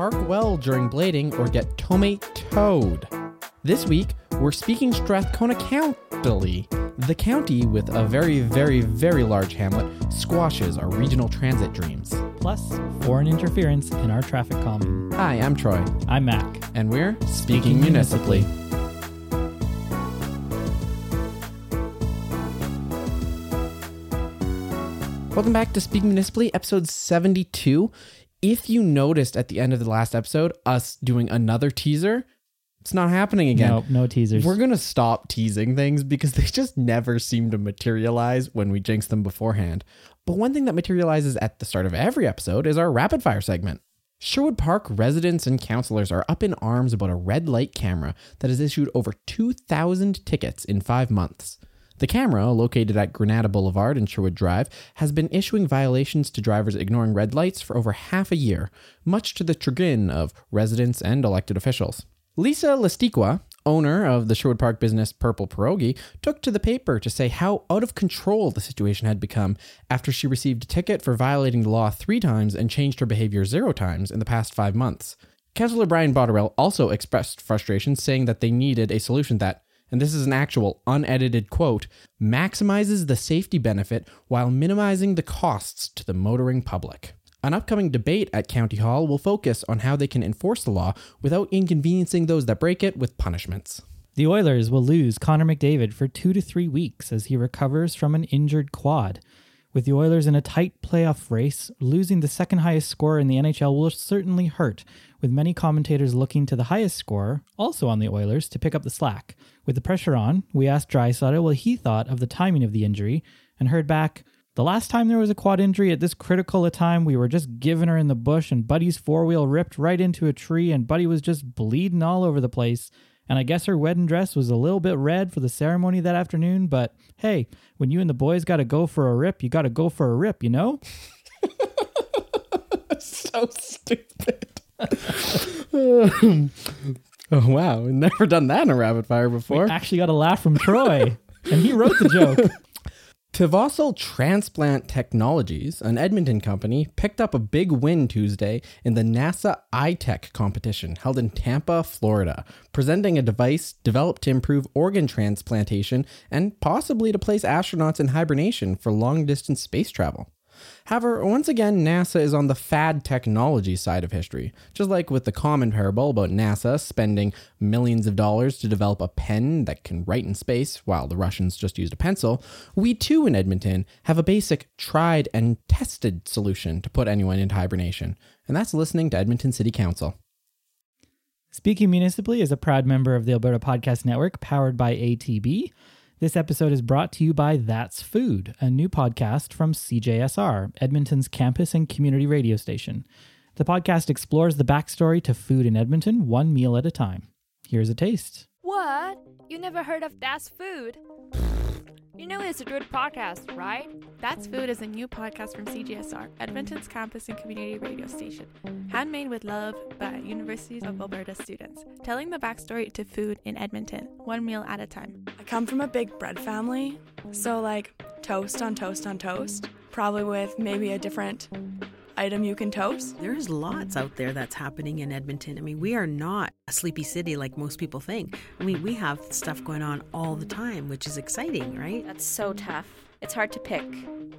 park well during blading or get tomatoed. This week, we're speaking Strathcona County. The county with a very, very, very large hamlet squashes our regional transit dreams. Plus, foreign interference in our traffic calming. Hi, I'm Troy, I'm Mac. and we're speaking municipally. Welcome back to Speaking Municipally, episode 72. If you noticed at the end of the last episode us doing another teaser, it's not happening again. No, no teasers. We're going to stop teasing things because they just never seem to materialize when we jinx them beforehand. But one thing that materializes at the start of every episode is our rapid fire segment. Sherwood Park residents and councilors are up in arms about a red light camera that has issued over 2,000 tickets in five months. The camera, located at Granada Boulevard and Sherwood Drive, has been issuing violations to drivers ignoring red lights for over half a year, much to the chagrin of residents and elected officials. Lisa Lestiqua, owner of the Sherwood Park business Purple Pierogi, took to the paper to say how out of control the situation had become after she received a ticket for violating the law three times and changed her behavior zero times in the past five months. Councillor Brian Botterill also expressed frustration, saying that they needed a solution that, and this is an actual unedited quote, maximizes the safety benefit while minimizing the costs to the motoring public. An upcoming debate at County Hall will focus on how they can enforce the law without inconveniencing those that break it with punishments. the Oilers will lose Connor McDavid for two to three weeks as he recovers from an injured quad. With the Oilers in a tight playoff race, losing the second highest scorer in the NHL will certainly hurt, with many commentators looking to the highest scorer, also on the Oilers, to pick up the slack. With the pressure on, we asked Drysdale what he thought of the timing of the injury, and heard back, the last time there was a quad injury at this critical a time, we were just giving her in the bush, and Buddy's four wheel ripped right into a tree, and Buddy was just bleeding all over the place. And I guess her wedding dress was a little bit red for the ceremony that afternoon, but hey, when you and the boys got to go for a rip, you got to go for a rip, you know? so stupid. oh wow, never done that in a rapid fire before. Actually got a laugh from Troy, and he wrote the joke. Tevosol Transplant Technologies, an Edmonton company, picked up a big win Tuesday in the NASA iTech competition held in Tampa, Florida, presenting a device developed to improve organ transplantation and possibly to place astronauts in hibernation for long distance space travel. However, once again, NASA is on the fad technology side of history. Just like with the common parable about NASA spending millions of dollars to develop a pen that can write in space while the Russians just used a pencil, we too in Edmonton have a basic, tried, and tested solution to put anyone into hibernation, and that's listening to Edmonton City Council. Speaking Municipally is a proud member of the Alberta Podcast Network powered by ATB. This episode is brought to you by That's Food, a new podcast from CJSR, Edmonton's campus and community radio station. The podcast explores the backstory to food in Edmonton, one meal at a time. Here's a taste. What? You never heard of That's Food? You know it's a good podcast, right? That's Food is a new podcast from CJSR, Edmonton's campus and community radio station. Handmade with love by Universities of Alberta students, telling the backstory to food in Edmonton, one meal at a time. I come from a big bread family, so like toast on toast on toast, probably with maybe a different item you can toast. There's lots out there that's happening in Edmonton. I mean, we are not a sleepy city like most people think. I mean, we have stuff going on all the time, which is exciting, right? That's so tough. It's hard to pick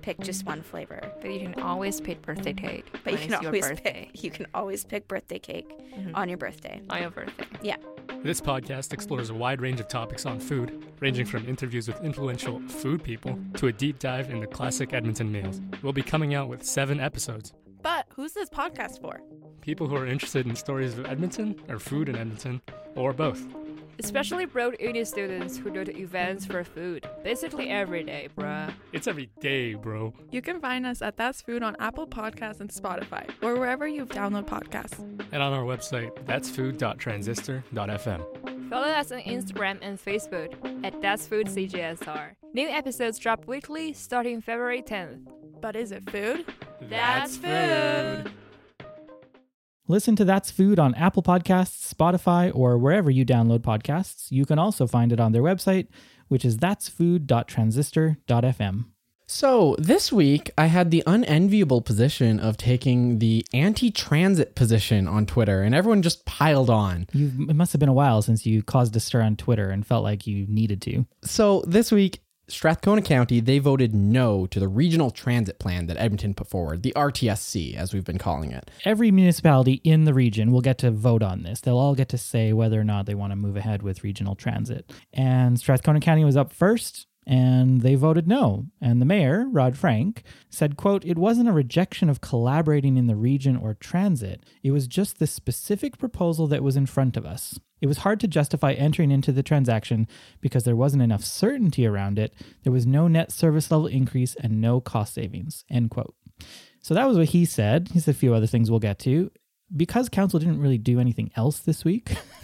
pick just one flavor. But you can always pick birthday cake. But you can always birthday. pick you can always pick birthday cake mm-hmm. on your birthday. On your birthday. Yeah. This podcast explores a wide range of topics on food, ranging from interviews with influential food people to a deep dive into classic Edmonton meals. We'll be coming out with seven episodes. But who's this podcast for? People who are interested in stories of Edmonton, or food in Edmonton, or both. Especially broad uni students who go to events for food. Basically every day, bruh. It's every day, bro. You can find us at That's Food on Apple Podcasts and Spotify, or wherever you download podcasts. And on our website, that'sfood.transistor.fm. Follow us on Instagram and Facebook at That's Food CJSR. New episodes drop weekly starting February 10th. But is it food? That's food. Listen to That's Food on Apple Podcasts, Spotify, or wherever you download podcasts. You can also find it on their website, which is that'sfood.transistor.fm. So, this week I had the unenviable position of taking the anti transit position on Twitter, and everyone just piled on. You, it must have been a while since you caused a stir on Twitter and felt like you needed to. So, this week, Strathcona County, they voted no to the regional transit plan that Edmonton put forward, the RTSC, as we've been calling it. Every municipality in the region will get to vote on this. They'll all get to say whether or not they want to move ahead with regional transit. And Strathcona County was up first and they voted no. And the mayor, Rod Frank, said, quote, "It wasn't a rejection of collaborating in the region or transit. It was just the specific proposal that was in front of us. It was hard to justify entering into the transaction because there wasn't enough certainty around it. There was no net service level increase and no cost savings." End quote. So that was what he said. He said a few other things we'll get to because council didn't really do anything else this week,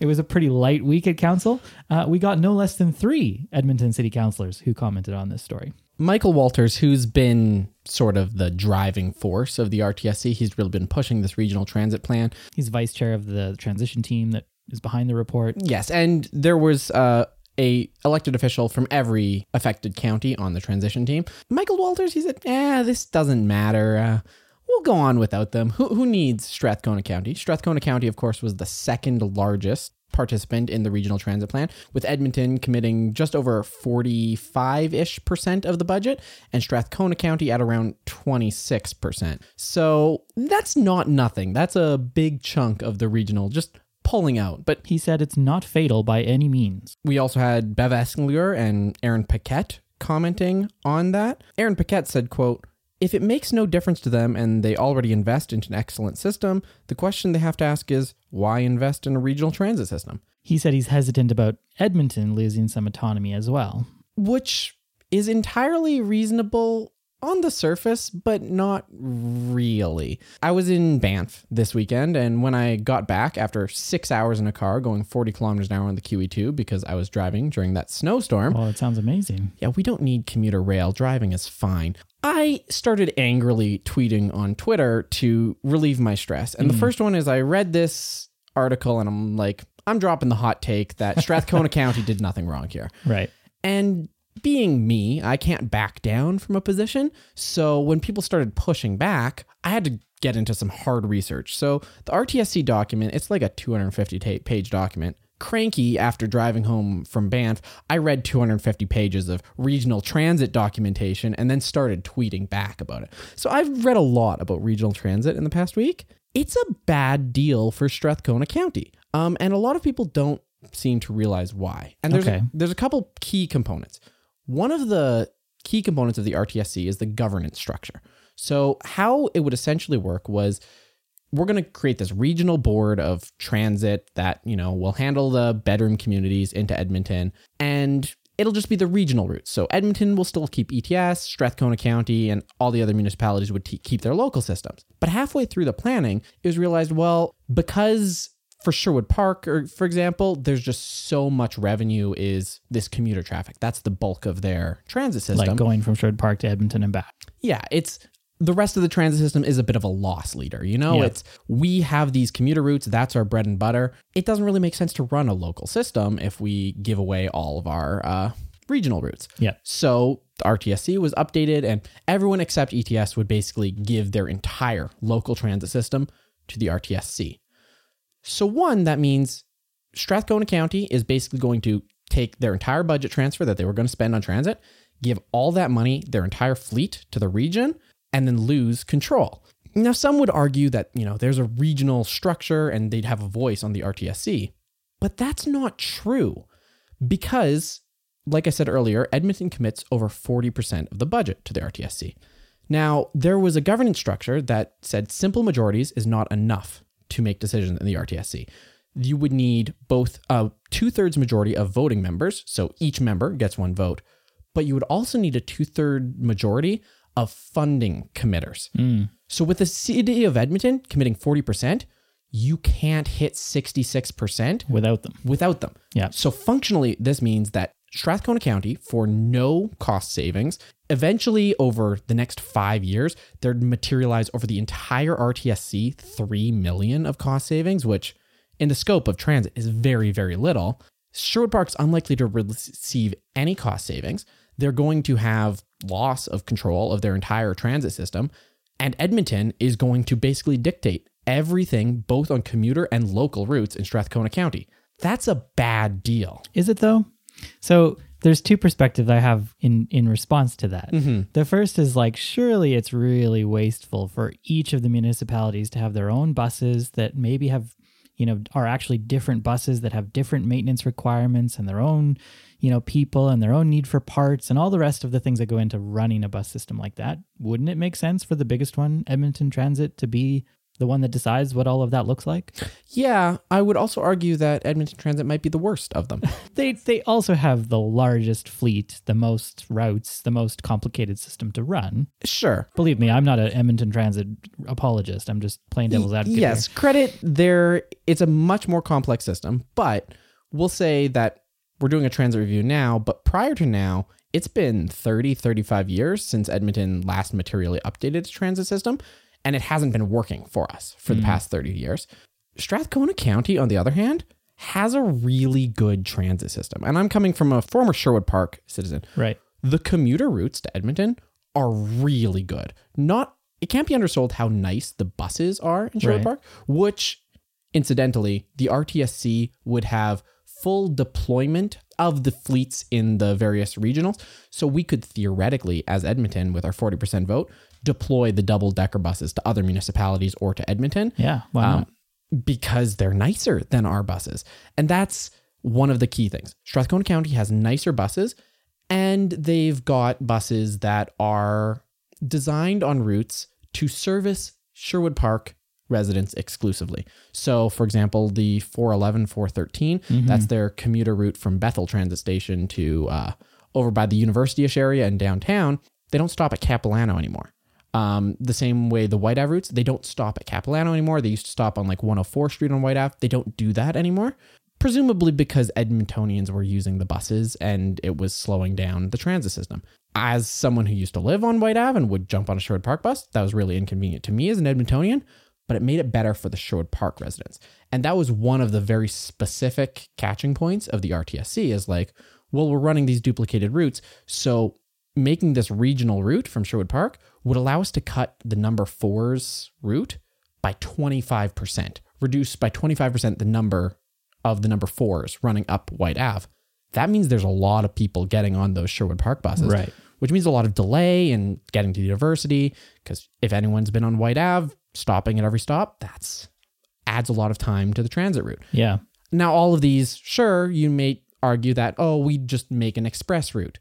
it was a pretty light week at council. Uh, we got no less than three Edmonton city councilors who commented on this story. Michael Walters, who's been sort of the driving force of the RTSC, he's really been pushing this regional transit plan. He's vice chair of the transition team that is behind the report. Yes, and there was uh, a elected official from every affected county on the transition team. Michael Walters, he said, "Yeah, this doesn't matter. Uh, we'll go on without them. Who, who needs Strathcona County? Strathcona County, of course, was the second largest participant in the regional transit plan, with Edmonton committing just over 45 ish percent of the budget and Strathcona County at around 26 percent. So that's not nothing. That's a big chunk of the regional just pulling out. But he said it's not fatal by any means. We also had Bev Esslinger and Aaron Paquette commenting on that. Aaron Paquette said, quote, if it makes no difference to them and they already invest into an excellent system, the question they have to ask is why invest in a regional transit system? He said he's hesitant about Edmonton losing some autonomy as well. Which is entirely reasonable on the surface, but not really. I was in Banff this weekend, and when I got back after six hours in a car going 40 kilometers an hour on the QE2 because I was driving during that snowstorm. Oh, it sounds amazing. Yeah, we don't need commuter rail. Driving is fine. I started angrily tweeting on Twitter to relieve my stress. And mm. the first one is I read this article and I'm like, I'm dropping the hot take that Strathcona County did nothing wrong here. Right. And being me, I can't back down from a position. So when people started pushing back, I had to get into some hard research. So the RTSC document, it's like a 250 page document. Cranky after driving home from Banff, I read 250 pages of regional transit documentation and then started tweeting back about it. So I've read a lot about regional transit in the past week. It's a bad deal for Strathcona County. Um, and a lot of people don't seem to realize why. And there's okay. a, there's a couple key components. One of the key components of the RTSC is the governance structure. So, how it would essentially work was we're going to create this regional board of transit that, you know, will handle the bedroom communities into Edmonton and it'll just be the regional routes. So Edmonton will still keep ETS, Strathcona County, and all the other municipalities would t- keep their local systems. But halfway through the planning, it was realized, well, because for Sherwood Park, or for example, there's just so much revenue is this commuter traffic. That's the bulk of their transit system. Like going from Sherwood Park to Edmonton and back. Yeah, it's the rest of the transit system is a bit of a loss leader. You know, it's we have these commuter routes, that's our bread and butter. It doesn't really make sense to run a local system if we give away all of our uh, regional routes. Yeah. So RTSC was updated, and everyone except ETS would basically give their entire local transit system to the RTSC. So, one, that means Strathcona County is basically going to take their entire budget transfer that they were going to spend on transit, give all that money, their entire fleet to the region, and then lose control. Now, some would argue that, you know, there's a regional structure and they'd have a voice on the RTSC, but that's not true because, like I said earlier, Edmonton commits over 40% of the budget to the RTSC. Now, there was a governance structure that said simple majorities is not enough to make decisions in the RTSC. You would need both a two thirds majority of voting members, so each member gets one vote, but you would also need a two third majority of funding committers. Hmm. So with the city of Edmonton committing 40%, you can't hit 66% without them. without them. Yeah. So functionally, this means that Strathcona County, for no cost savings, eventually over the next five years, they'd materialize over the entire RTSC three million of cost savings, which in the scope of transit is very, very little. Sherwood Park's unlikely to receive any cost savings. They're going to have loss of control of their entire transit system. And Edmonton is going to basically dictate everything, both on commuter and local routes in Strathcona County. That's a bad deal. Is it though? So there's two perspectives I have in in response to that. Mm-hmm. The first is like surely it's really wasteful for each of the municipalities to have their own buses that maybe have you know are actually different buses that have different maintenance requirements and their own you know people and their own need for parts and all the rest of the things that go into running a bus system like that. Wouldn't it make sense for the biggest one, Edmonton Transit, to be the one that decides what all of that looks like? Yeah, I would also argue that Edmonton Transit might be the worst of them. They they also have the largest fleet, the most routes, the most complicated system to run. sure. Believe me, I'm not an Edmonton Transit apologist. I'm just playing devil's advocate. Yes, credit there. It's a much more complex system, but we'll say that we're doing a transit review now, but prior to now, it's been 30, 35 years since Edmonton last materially updated its transit system, and it hasn't been working for us for the mm. past 30 years. Strathcona County, on the other hand, has a really good transit system. And I'm coming from a former Sherwood Park citizen. Right. the commuter routes to Edmonton are really good. Not it can't be undersold how nice the buses are in Sherwood Right. Park, which incidentally, the RTSC would have full deployment of the fleets in the various regionals. So we could theoretically, as Edmonton, with our 40% vote, deploy the double decker buses to other municipalities or to Edmonton Yeah. Um, because they're nicer than our buses. And that's one of the key things. Strathcona County has nicer buses, and they've got buses that are designed on routes to service Sherwood Park residents exclusively. So, for example, the 411, 413, that's their commuter route from Bethel Transit Station to uh, over by the university-ish area and downtown. They don't stop at Capilano anymore. Um, the same way the White Ave routes, they don't stop at Capilano anymore. They used to stop on like 104 Street on White Ave. They don't do that anymore. Presumably because Edmontonians were using the buses and it was slowing down the transit system. As someone who used to live on White Ave and would jump on a Sherwood Park bus, that was really inconvenient to me as an Edmontonian, but it made it better for the Sherwood Park residents. And that was one of the very specific catching points of the RTSC is like, well, we're running these duplicated routes. So making this regional route from Sherwood Park would allow us to cut the number fours route by 25%, reduce by 25% the number of the number fours running up White Ave. That means there's a lot of people getting on those Sherwood Park buses, Right. which means a lot of delay in getting to the university. Because if anyone's been on White Ave, stopping at every stop, that's adds a lot of time to the transit route. Yeah. Now, all of these, sure, you may argue that, oh, we just make an express route.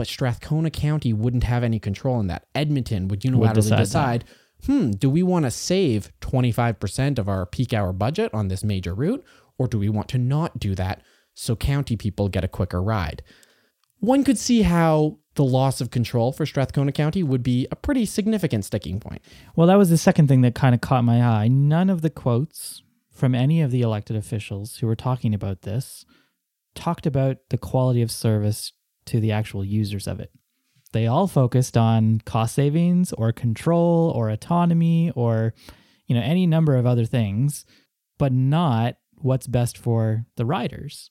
But Strathcona County wouldn't have any control in that. Edmonton would unilaterally decide decide, hmm, do we want to save 25% of our peak hour budget on this major route? Or do we want to not do that so county people get a quicker ride? One could see how the loss of control for Strathcona County would be a pretty significant sticking point. Well, that was the second thing that kind of caught my eye. None of the quotes from any of the elected officials who were talking about this talked about the quality of service to the actual users of it. They all focused on cost savings or control or autonomy or you know any number of other things, but not what's best for the riders.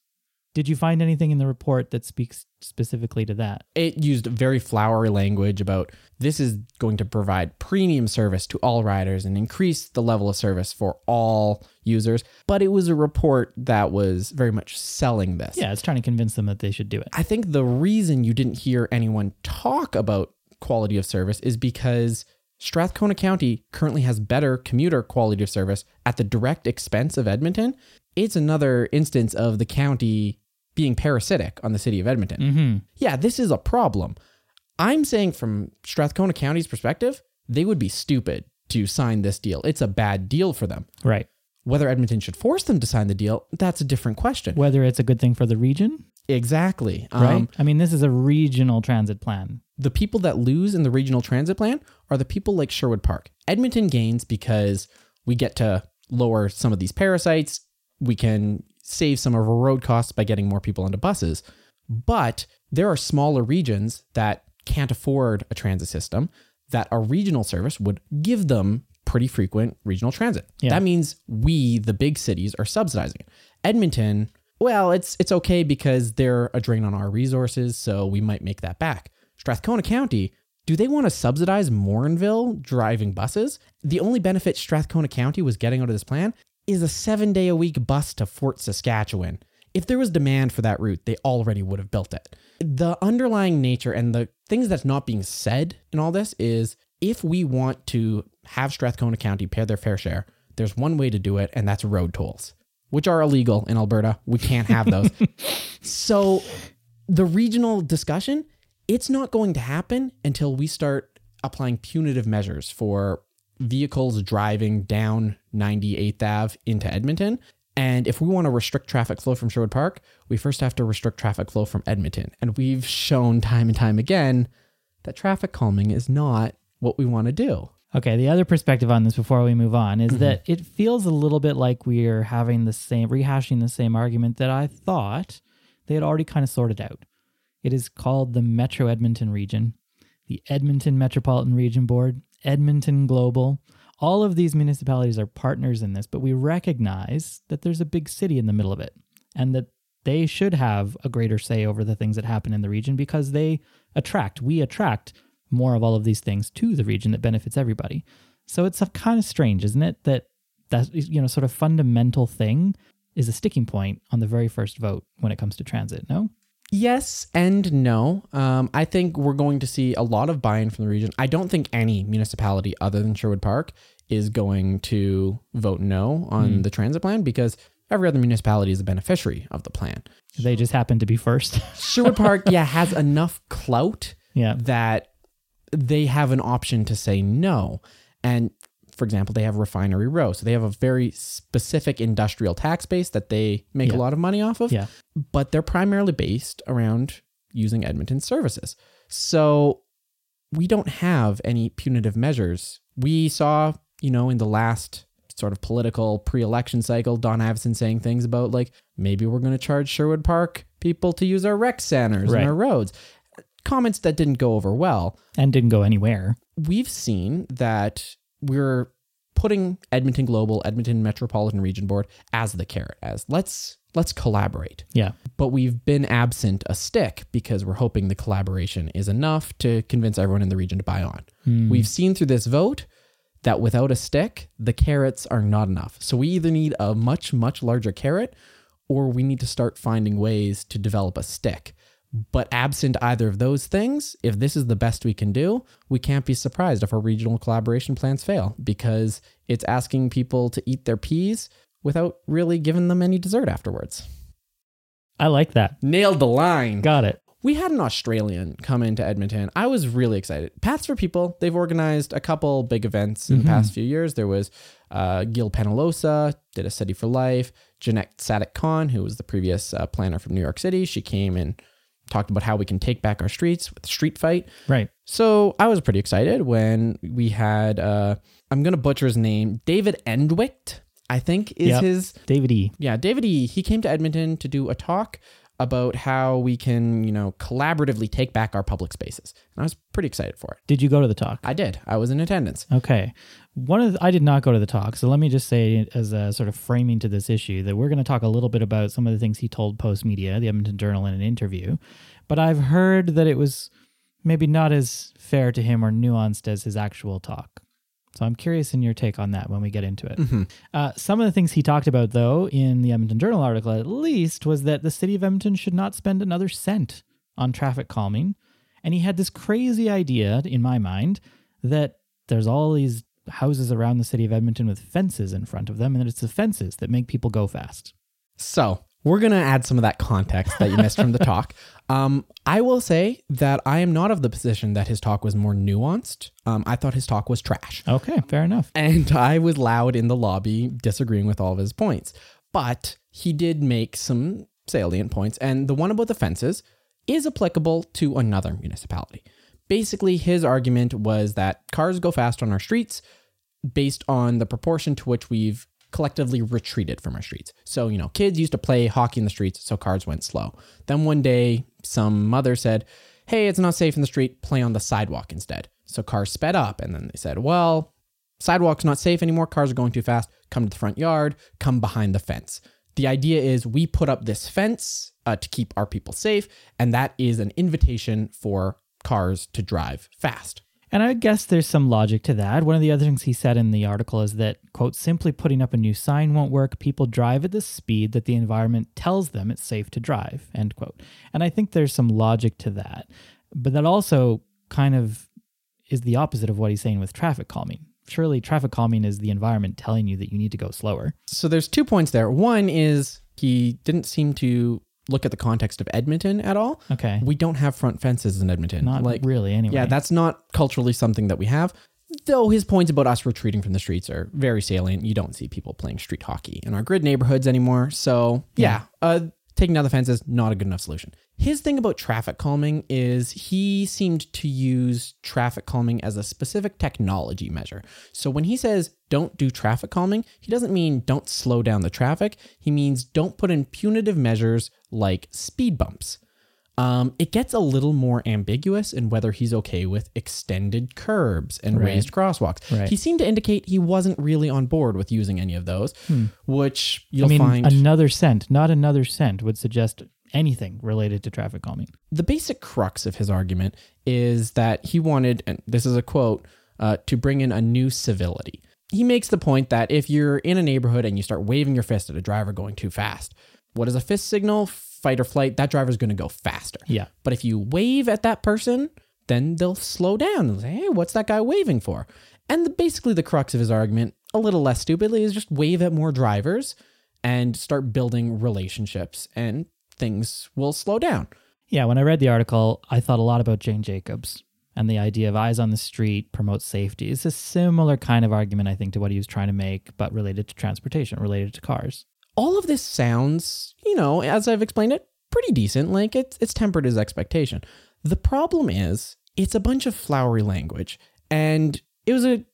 Did you find anything in the report that speaks specifically to that? it used very flowery language about this is going to provide premium service to all riders and increase the level of service for all users. But it was a report that was very much selling this. Yeah, it's trying to convince them that they should do it. I think the reason you didn't hear anyone talk about quality of service is because Strathcona County currently has better commuter quality of service at the direct expense of Edmonton. It's another instance of the county being parasitic on the city of Edmonton Mm-hmm. yeah, this is a problem. I'm saying from Strathcona County's perspective, they would be stupid to sign this deal. It's a bad deal for them. Right. Whether Edmonton should force them to sign the deal, that's a different question. Whether it's a good thing for the region, Exactly. right? Um, I mean, this is a regional transit plan. The people that lose in the regional transit plan are the people like Sherwood Park. Edmonton gains because we get to lower some of these parasites. We can save some of our road costs by getting more people onto buses. But there are smaller regions that can't afford a transit system that a regional service would give them pretty frequent regional transit. Yeah. That means we, the big cities, are subsidizing it. Edmonton well, it's it's okay because they're a drain on our resources, so we might make that back. Strathcona County, do they want to subsidize Morinville driving buses? The only benefit Strathcona County was getting out of this plan is a seven day a week bus to Fort Saskatchewan. If there was demand for that route, they already would have built it. The underlying nature and the things that's not being said in all this is if we want to have Strathcona County pay their fair share, there's one way to do it, and that's road tolls, which are illegal in Alberta. We can't have those. so the regional discussion, it's not going to happen until we start applying punitive measures for vehicles driving down 98th Ave into Edmonton. And if we want to restrict traffic flow from Sherwood Park, we first have to restrict traffic flow from Edmonton. And we've shown time and time again that traffic calming is not what we want to do. Okay, the other perspective on this before we move on is mm-hmm. that it feels a little bit like we're having the same, rehashing the same argument that I thought they had already kind of sorted out. It is called the Metro Edmonton Region, the Edmonton Metropolitan Region Board, Edmonton Global. All of these municipalities are partners in this, but we recognize that there's a big city in the middle of it and that they should have a greater say over the things that happen in the region because they attract, we attract more of all of these things to the region that benefits everybody. So it's kind of strange, isn't it? That that you know sort of fundamental thing is a sticking point on the very first vote when it comes to transit. No. Yes and no. Um, I think we're going to see a lot of buy in from the region. I don't think any municipality other than Sherwood Park is going to vote no on the transit plan because every other municipality is a beneficiary of the plan. They just happen to be first. Sherwood Park, yeah, has enough clout yeah. that they have an option to say no. And for example, they have Refinery Row. So they have a very specific industrial tax base that they make Yeah. a lot of money off of. Yeah. But they're primarily based around using Edmonton services. So we don't have any punitive measures. We saw, you know, in the last sort of political pre-election cycle, Don Iveson saying things about like maybe we're going to charge Sherwood Park people to use our rec centers Right. and our roads. Comments that didn't go over well And didn't go anywhere. we've seen that we're putting Edmonton Global, Edmonton Metropolitan Region Board as the carrot, as let's let's collaborate. Yeah. But we've been absent a stick because we're hoping the collaboration is enough to convince everyone in the region to buy on. Hmm. We've seen through this vote that without a stick, the carrots are not enough. So we either need a much, much larger carrot or we need to start finding ways to develop a stick. But absent either of those things, if this is the best we can do, we can't be surprised if our regional collaboration plans fail because it's asking people to eat their peas without really giving them any dessert afterwards. I like that. Nailed the line. Got it. We had an Australian come into Edmonton. I was really excited. Paths for People, they've organized a couple big events in the past few years. There was uh, Gil Penalosa, did a City for Life. Janette Sadik Khan, who was the previous uh, planner from New York City, she came and talked about how we can take back our streets with Street Fight. Right. So I was pretty excited when we had, uh, I'm going to butcher his name, David Engwicht, I think is Yep. his David E. yeah, David E. He came to Edmonton to do a talk about how we can, you know, collaboratively take back our public spaces. And I was pretty excited for it. Did you go to the talk? I did. I was in attendance. Okay. One of the, I did not go to the talk, so let me just say as a sort of framing to this issue that we're going to talk a little bit about some of the things he told Post Media, the Edmonton Journal, in an interview. But I've heard that it was maybe not as fair to him or nuanced as his actual talk. So I'm curious in your take on that when we get into it. Uh, some of the things he talked about, though, in the Edmonton Journal article at least, was that the city of Edmonton should not spend another cent on traffic calming. And he had this crazy idea, in my mind, that there's all these houses around the city of Edmonton with fences in front of them, and that it's the fences that make people go fast. So we're going to add some of that context that you missed from the talk. Um, I will say that I am not of the position that his talk was more nuanced. Um, I thought his talk was trash. Okay, fair enough. And I was loud in the lobby disagreeing with all of his points. But he did make some salient points. And the one about the fences is applicable to another municipality. Basically, his argument was that cars go fast on our streets based on the proportion to which we've collectively retreated from our streets. So, you know, kids used to play hockey in the streets, so cars went slow. Then one day, some mother said, Hey, it's not safe in the street, play on the sidewalk instead. So cars sped up, and then they said, Well, sidewalk's not safe anymore, cars are going too fast, come to the front yard, come behind the fence. The idea is we put up this fence uh, to keep our people safe, and that is an invitation for cars to drive fast. And I guess there's some logic to that. One of the other things he said in the article is that, quote, simply putting up a new sign won't work. People drive at the speed that the environment tells them it's safe to drive, end quote. And I think there's some logic to that. But that also kind of is the opposite of what he's saying with traffic calming. Surely traffic calming is the environment telling you that you need to go slower. So there's two points there. One is he didn't seem to look at the context of Edmonton at all. Okay. We don't have front fences in Edmonton. Not like really, anyway. Yeah, that's not culturally something that we have. Though his points about us retreating from the streets are very salient. You don't see people playing street hockey in our grid neighborhoods anymore. So yeah, uh, taking down the fences not a good enough solution. His thing about traffic calming is he seemed to use traffic calming as a specific technology measure. So when he says don't do traffic calming, he doesn't mean don't slow down the traffic. He means don't put in punitive measures like speed bumps. Um, it gets a little more ambiguous in whether he's okay with extended curbs and Right. raised crosswalks. Right. He seemed to indicate he wasn't really on board with using any of those, which you'll Hmm. I mean, find another cent, not another cent, would suggest anything related to traffic calming. the basic crux of his argument is that he wanted, and this is a quote, uh, to bring in a new civility. He makes the point that if you're in a neighborhood and you start waving your fist at a driver going too fast, what is a fist signal? Fight or flight, that driver's going to go faster. Yeah. But if you wave at that person, then they'll slow down and say, hey, what's that guy waving for? And the, basically, the crux of his argument, a little less stupidly, is just wave at more drivers and start building relationships, and things will slow down. Yeah, when I read the article, I thought a lot about Jane Jacobs and the idea of eyes on the street promotes safety. It's a similar kind of argument, I think, to what he was trying to make, but related to transportation, related to cars. All of this sounds, you know, as I've explained it, pretty decent. Like it's it's tempered his expectation. The problem is it's a bunch of flowery language, and it was a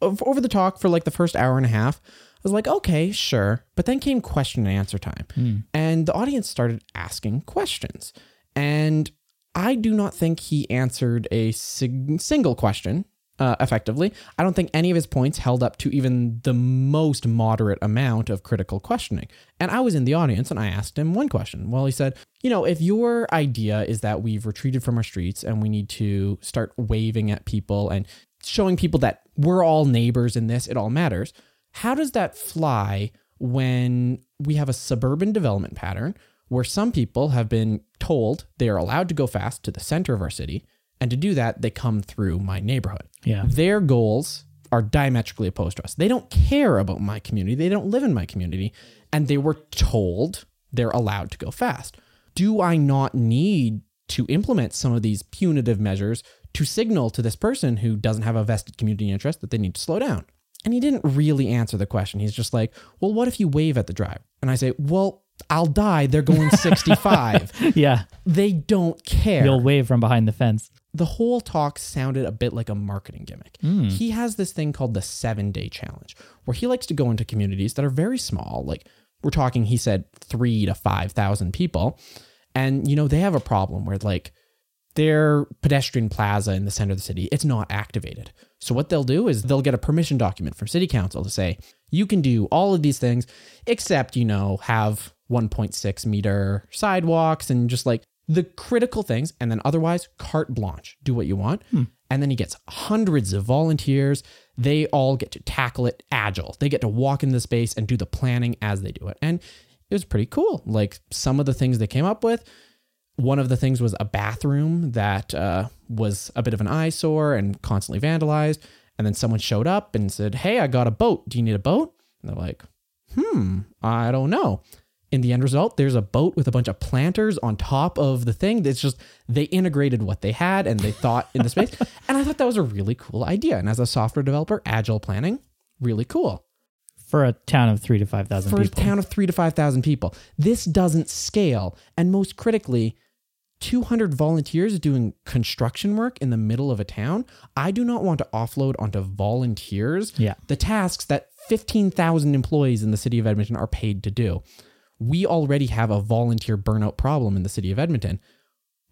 over the talk for like the first hour and a half. I was like, okay, sure, but then came question and answer time, hmm. and the audience started asking questions, and I do not think he answered a sig- single question uh, effectively. I don't think any of his points held up to even the most moderate amount of critical questioning. And I was in the audience and I asked him one question. Well, he said, You know, if your idea is that we've retreated from our streets and we need to start waving at people and showing people that we're all neighbors in this, it all matters, how does that fly when we have a suburban development pattern where some people have been told they are allowed to go fast to the center of our city? And to do that, they come through my neighborhood. Yeah. Their goals are diametrically opposed to us. They don't care about my community. They don't live in my community. And they were told they're allowed to go fast. Do I not need to implement some of these punitive measures to signal to this person who doesn't have a vested community interest that they need to slow down? And he didn't really answer the question. He's just like, well, what if you wave at the driver? And I say, well, I'll die. They're going 65. Yeah. they don't care You'll wave from behind the fence. The whole talk sounded a bit like a marketing gimmick. Hmm. He has this thing called the seven day challenge, where he likes to go into communities that are very small. Like we're talking, he said three to 5,000 people. And, you know, they have a problem where like their pedestrian plaza in the center of the city, it's not activated. So what they'll do is they'll get a permission document from city council to say, you can do all of these things, except, you know, have 1.6 meter sidewalks and just like the critical things. And then otherwise, carte blanche, do what you want. And then he gets hundreds of volunteers. They all get to tackle it agile. They get to walk in the space and do the planning as they do it. And it was pretty cool. Like some of the things they came up with, one of the things was a bathroom that uh, was a bit of an eyesore and constantly vandalized. And then someone showed up and said, Hey, I got a boat. Do you need a boat? And they're like, Hmm, I don't know. In the end result, there's a boat with a bunch of planters on top of the thing. It's just they integrated what they had and they thought in the space. And I thought that was a really cool idea. And as a software developer, agile planning, really cool For a town of three to 5,000 for people. a town of three to 5,000 people. This doesn't scale. And most critically, 200 volunteers doing construction work in the middle of a town. I do not want to offload onto volunteers Yeah. the tasks that 15,000 employees in the city of Edmonton are paid to do. We already have a volunteer burnout problem in the city of Edmonton.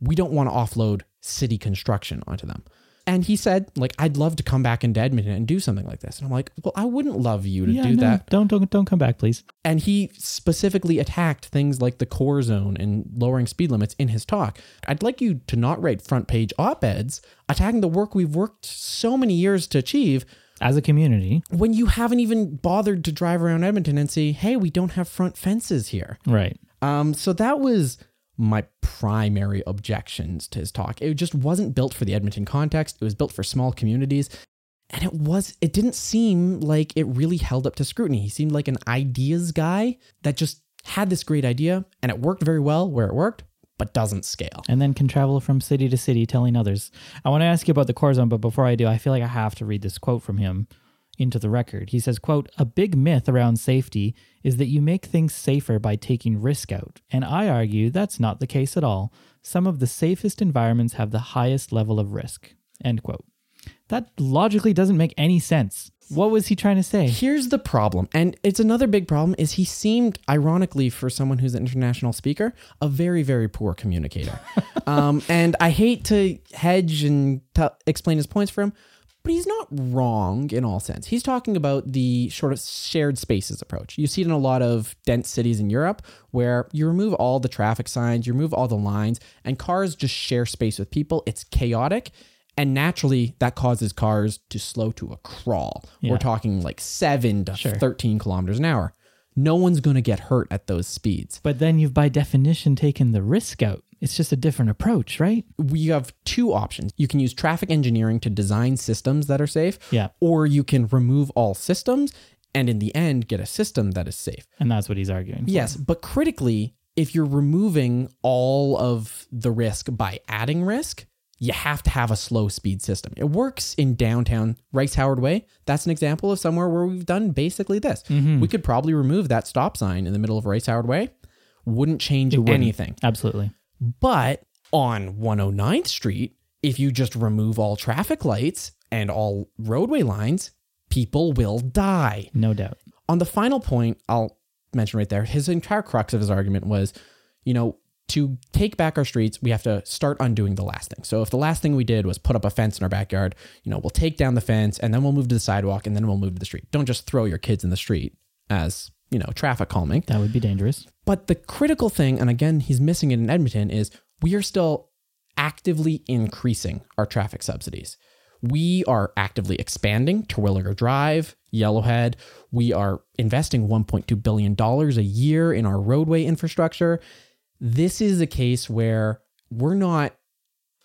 We don't want to offload city construction onto them. And he said, like, I'd love to come back into Edmonton and do something like this. And I'm like, well, I wouldn't love you to Yeah, do no, that. Don't don't don't come back, please. And he specifically attacked things like the core zone and lowering speed limits in his talk. I'd like you to not write front page op eds attacking the work we've worked so many years to achieve As a community, when you haven't even bothered to drive around Edmonton and see, hey, we don't have front fences here. right? Um, so that was my primary objections to his talk. It just wasn't built for the Edmonton context. It was built for small communities. And it was it didn't seem like it really held up to scrutiny. He seemed like an ideas guy that just had this great idea and it worked very well where it worked, but doesn't scale. and then can travel from city to city telling others. I want to ask you about the core zone, but before I do, I feel like I have to read this quote from him into the record. He says, quote, a big myth around safety is that you make things safer by taking risk out. And I argue that's not the case at all. Some of the safest environments have the highest level of risk. End quote. That logically doesn't make any sense. What was he trying to say? Here's the problem, and it's another big problem is he seemed ironically for someone who's an international speaker, a very very poor communicator. um, and I hate to hedge and t- explain his points for him, but he's not wrong in all sense. He's talking about the sort of shared spaces approach. You see it in a lot of dense cities in Europe where you remove all the traffic signs, you remove all the lines, and cars just share space with people. It's chaotic. And naturally, that causes cars to slow to a crawl. Yeah. We're talking like seven to Sure. 13 kilometers an hour. No one's going to get hurt at those speeds. But then you've by definition taken the risk out. It's just a different approach, right? We have two options. You can use traffic engineering to design systems that are safe, Yeah. or you can remove all systems and in the end get a system that is safe. And that's what he's arguing. for. Yes, but critically, if you're removing all of the risk by adding risk, you have to have a slow speed system. It works in downtown Rice Howard Way. That's an example of somewhere where we've done basically this. Mm-hmm. We could probably remove that stop sign in the middle of Rice Howard Way. Wouldn't change It wouldn't. anything. Absolutely. But on 109th Street, if you just remove all traffic lights and all roadway lines, people will die. No doubt. On the final point, I'll mention right there, his entire crux of his argument was, you know, to take back our streets, we have to start undoing the last thing. So if the last thing we did was put up a fence in our backyard, you know, we'll take down the fence and then we'll move to the sidewalk and then we'll move to the street. Don't just throw your kids in the street as, you know, traffic calming. That would be dangerous. But the critical thing, and again, he's missing it in Edmonton, is we are still actively increasing our traffic subsidies. We are actively expanding Terwillegar Drive, Yellowhead. We are investing $1.2 billion a year in our roadway infrastructure. This is a case where we're not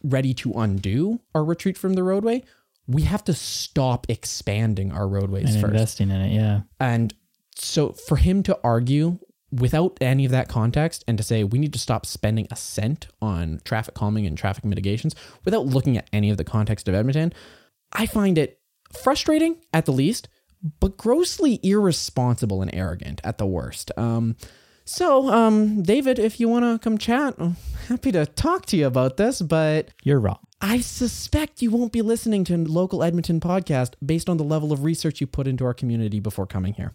ready to undo our retreat from the roadway. We have to stop expanding our roadways And first. investing in it, yeah. And so for him to argue without any of that context and to say we need to stop spending a cent on traffic calming and traffic mitigations without looking at any of the context of Edmonton, I find it frustrating at the least, but grossly irresponsible and arrogant at the worst. Um, so, um, David, if you want to come chat, I'm happy to talk to you about this, but You're wrong. I suspect you won't be listening to a local Edmonton podcast based on the level of research you put into our community before coming here.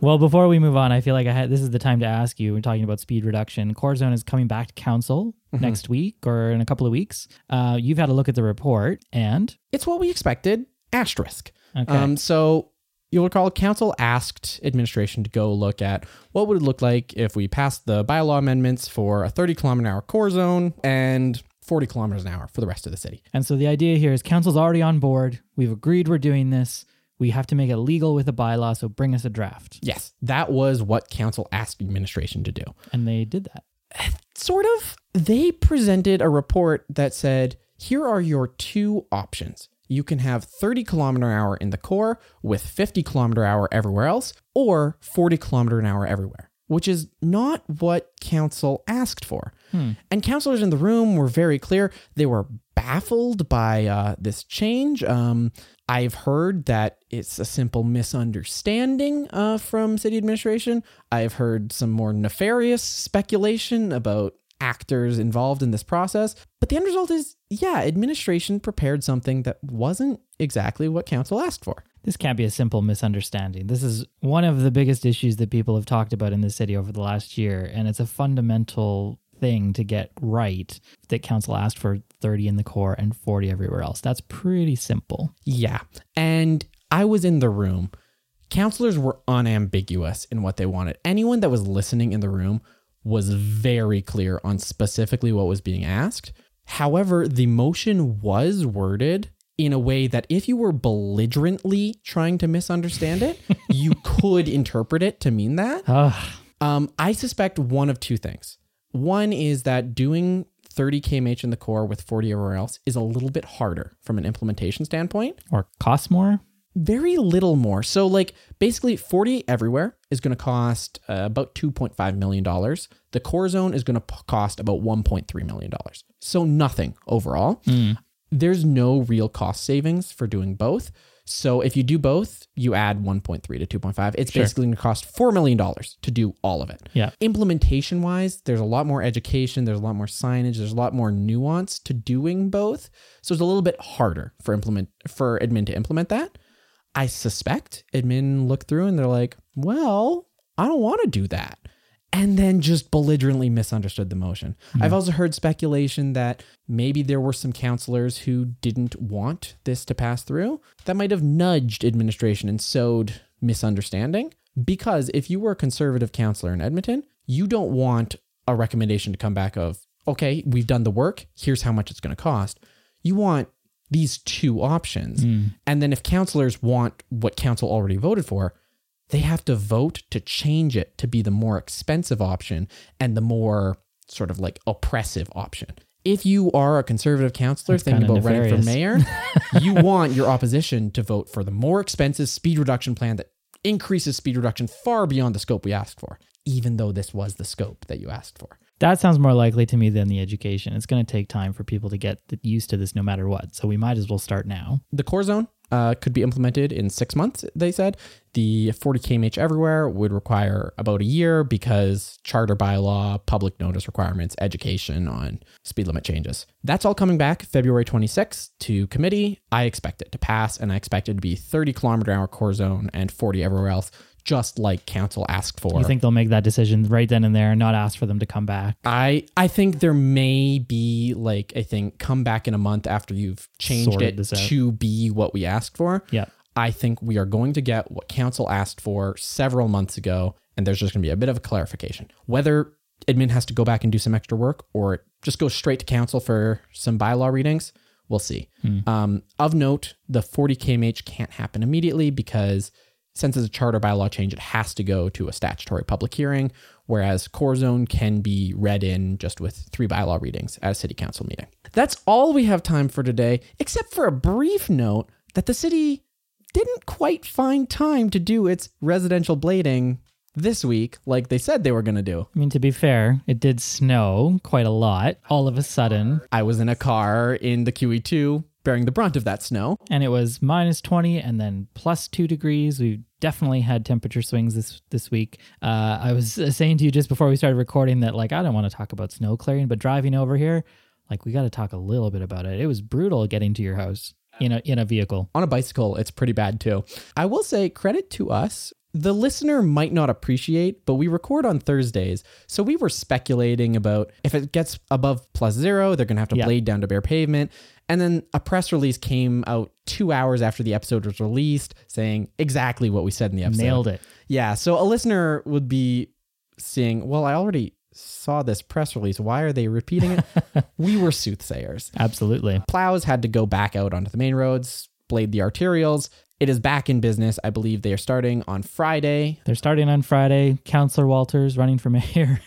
Well, before we move on, I feel like I had this is the time to ask you. We're talking about speed reduction. Core Zone is coming back to council next week or in a couple of weeks. Uh, you've had a look at the report, and It's what we expected, asterisk. okay, Um, so you'll recall council asked administration to go look at what would it look like if we passed the bylaw amendments for a 30 kilometer an hour core zone and 40 kilometers an hour for the rest of the city. and so the idea here is council's already on board. We've agreed we're doing this. We have to make it legal with a bylaw, so bring us a draft. Yes, that was what council asked administration to do. And they did that. sort of. They presented a report that said, here are your two options. You can have 30 kilometer an hour in the core with 50 kilometer hour everywhere else, or 40 kilometer an hour everywhere, which is not what council asked for. And councilors in the room were very clear. They were baffled by uh, this change. Um, I've heard that it's a simple misunderstanding uh, from city administration. I've heard some more nefarious speculation about actors involved in this process. But the end result is yeah, administration prepared something that wasn't exactly what council asked for. This can't be a simple misunderstanding. This is one of the biggest issues that people have talked about in the city over the last year, and it's a fundamental thing to get right that council asked for 30 in the core and 40 everywhere else. That's pretty simple. Yeah. And I was in the room. Counselors were unambiguous in what they wanted. Anyone that was listening in the room was very clear on specifically what was being asked. However, the motion was worded in a way that if you were belligerently trying to misunderstand it, you could interpret it to mean that. Um, I suspect one of two things. One is that doing 30 kmh in the core with 40 everywhere else is a little bit harder from an implementation standpoint. Or costs more? Very little more. So, like, basically, 40 everywhere is going to cost uh, about $2.5 million. The core zone is going to cost about $1.3 million. So, nothing overall. There's no real cost savings for doing both. So, if you do both, you add 1.3 to 2.5. It's Sure. basically going to cost $4 million to do all of it Yeah. implementation wise, there's a lot more education, there's a lot more signage, there's a lot more nuance to doing both. So it's a little bit harder for implement for admin to implement that. I suspect admin look through and they're like, well, I don't want to do that. And then just belligerently misunderstood the motion. Hmm. I've also heard speculation that maybe there were some councillors who didn't want this to pass through that might have nudged administration and sowed misunderstanding. Because if you were a conservative councillor in Edmonton, you don't want a recommendation to come back of, okay, we've done the work, here's how much it's going to cost. You want these two options. Hmm. And then if councillors want what council already voted for, they have to vote to change it to be the more expensive option and the more sort of like oppressive option. If you are a conservative councillor That's thinking about running for mayor, you want your opposition to vote for the more expensive speed reduction plan that increases speed reduction far beyond the scope we asked for, even though this was the scope that you asked for. That sounds more likely to me than the education. It's going to take time for people to get used to this no matter what. So we might as well start now. The core zone uh, could be implemented in six months, they said. The 40 kmh everywhere would require about a year because charter bylaw, public notice requirements, education on speed limit changes. That's all coming back February 26th to committee. I expect it to pass, and I expect it to be 30 kilometer hour core zone and 40 everywhere else, just like council asked for. You think they'll make that decision right then and there and not ask for them to come back? I I think there may be like I think come back in a month after you've changed Sorted it to be what we asked for. Yeah. I think we are going to get what council asked for several months ago, and there's just going to be a bit of a clarification. Whether admin has to go back and do some extra work or just go straight to council for some bylaw readings, we'll see. Um, of note, the 40 kmh can't happen immediately because since it's a charter bylaw change, it has to go to a statutory public hearing, whereas core zone can be read in just with three bylaw readings at a city council meeting. That's all we have time for today, except for a brief note that the city didn't quite find time to do its residential blading this week like they said they were going to do. I mean, to be fair, it did snow quite a lot all of a sudden, I was in a car in the QE2 bearing the brunt of that snow. and it was minus 20 and then plus two degrees. We definitely had temperature swings this this week. Uh, I was saying to you just before we started recording that, like, I don't want to talk about snow clearing, but driving over here, like, we got to talk a little bit about it. It was brutal getting to your house in a, in a vehicle. on a bicycle, it's pretty bad too. I will say credit to us. The listener might not appreciate, but we record on Thursdays. So we were speculating about if it gets above plus zero, they're going to have to Yeah. blade down to bare pavement. And then a press release came out two hours after the episode was released saying exactly what we said in the episode. Nailed it. Yeah. So a listener would be seeing, well, I already saw this press release. Why are they repeating it? we were soothsayers Absolutely. plows had to go back out onto the main roads, blade the arterials. It is back in business. I believe they are starting on Friday. They're starting on Friday. Councillor Walters, running for mayor,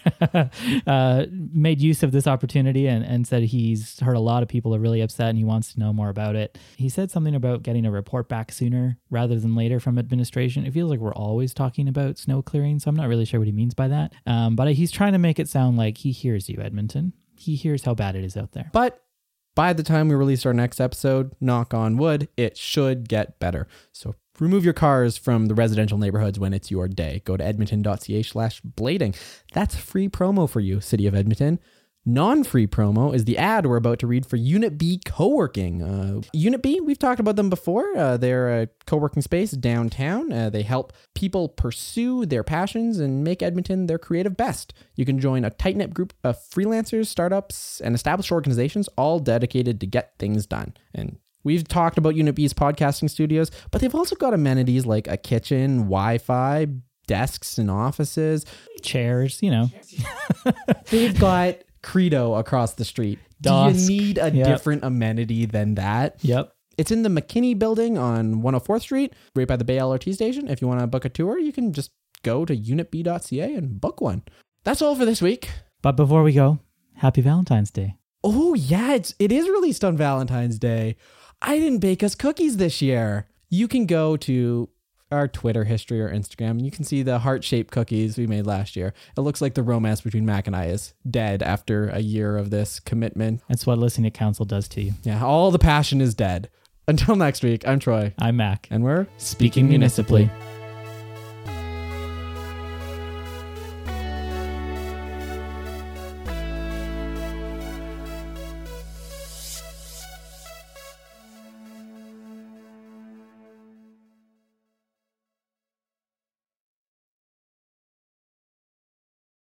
uh, made use of this opportunity and, and said he's heard a lot of people are really upset and he wants to know more about it. He said something about getting a report back sooner rather than later from administration. It feels like we're always talking about snow clearing, so I'm not really sure what he means by that. Um, but he's trying to make it sound like he hears you, Edmonton. He hears how bad it is out there. But by the time we release our next episode, knock on wood, it should get better. So remove your cars from the residential neighborhoods when it's your day. Go to edmonton.ca slash blading. That's free promo for you, City of Edmonton. Non free promo is the ad we're about to read for Unit B Co-working. Uh, Unit B, we've talked about them before. Uh, they're a co-working space downtown. Uh, they help people pursue their passions and make Edmonton their creative best. You can join a tight-knit group of freelancers, startups, and established organizations all dedicated to get things done. And We've talked about Unit B's podcasting studios, but they've also got amenities like a kitchen, Wi Fi, desks and offices. Chairs, you know. They've got Credo across the street. Do you need a Yep. different amenity than that? Yep. It's in the McKenney building on 104th Street, right by the Bay LRT station. If you want to book a tour, you can just go to unitb.ca and book one. That's all for this week. But before we go, happy Valentine's Day. Oh yeah, it's it is released on Valentine's Day. I didn't bake us cookies this year. You can go to our Twitter history or Instagram and you can see the heart-shaped cookies we made last year. It looks like the romance between Mack and I is dead after a year of this commitment. That's what listening to council does to you. Yeah, all the passion is dead. Until next week, I'm Troy. I'm Mack. And we're Speaking municipally.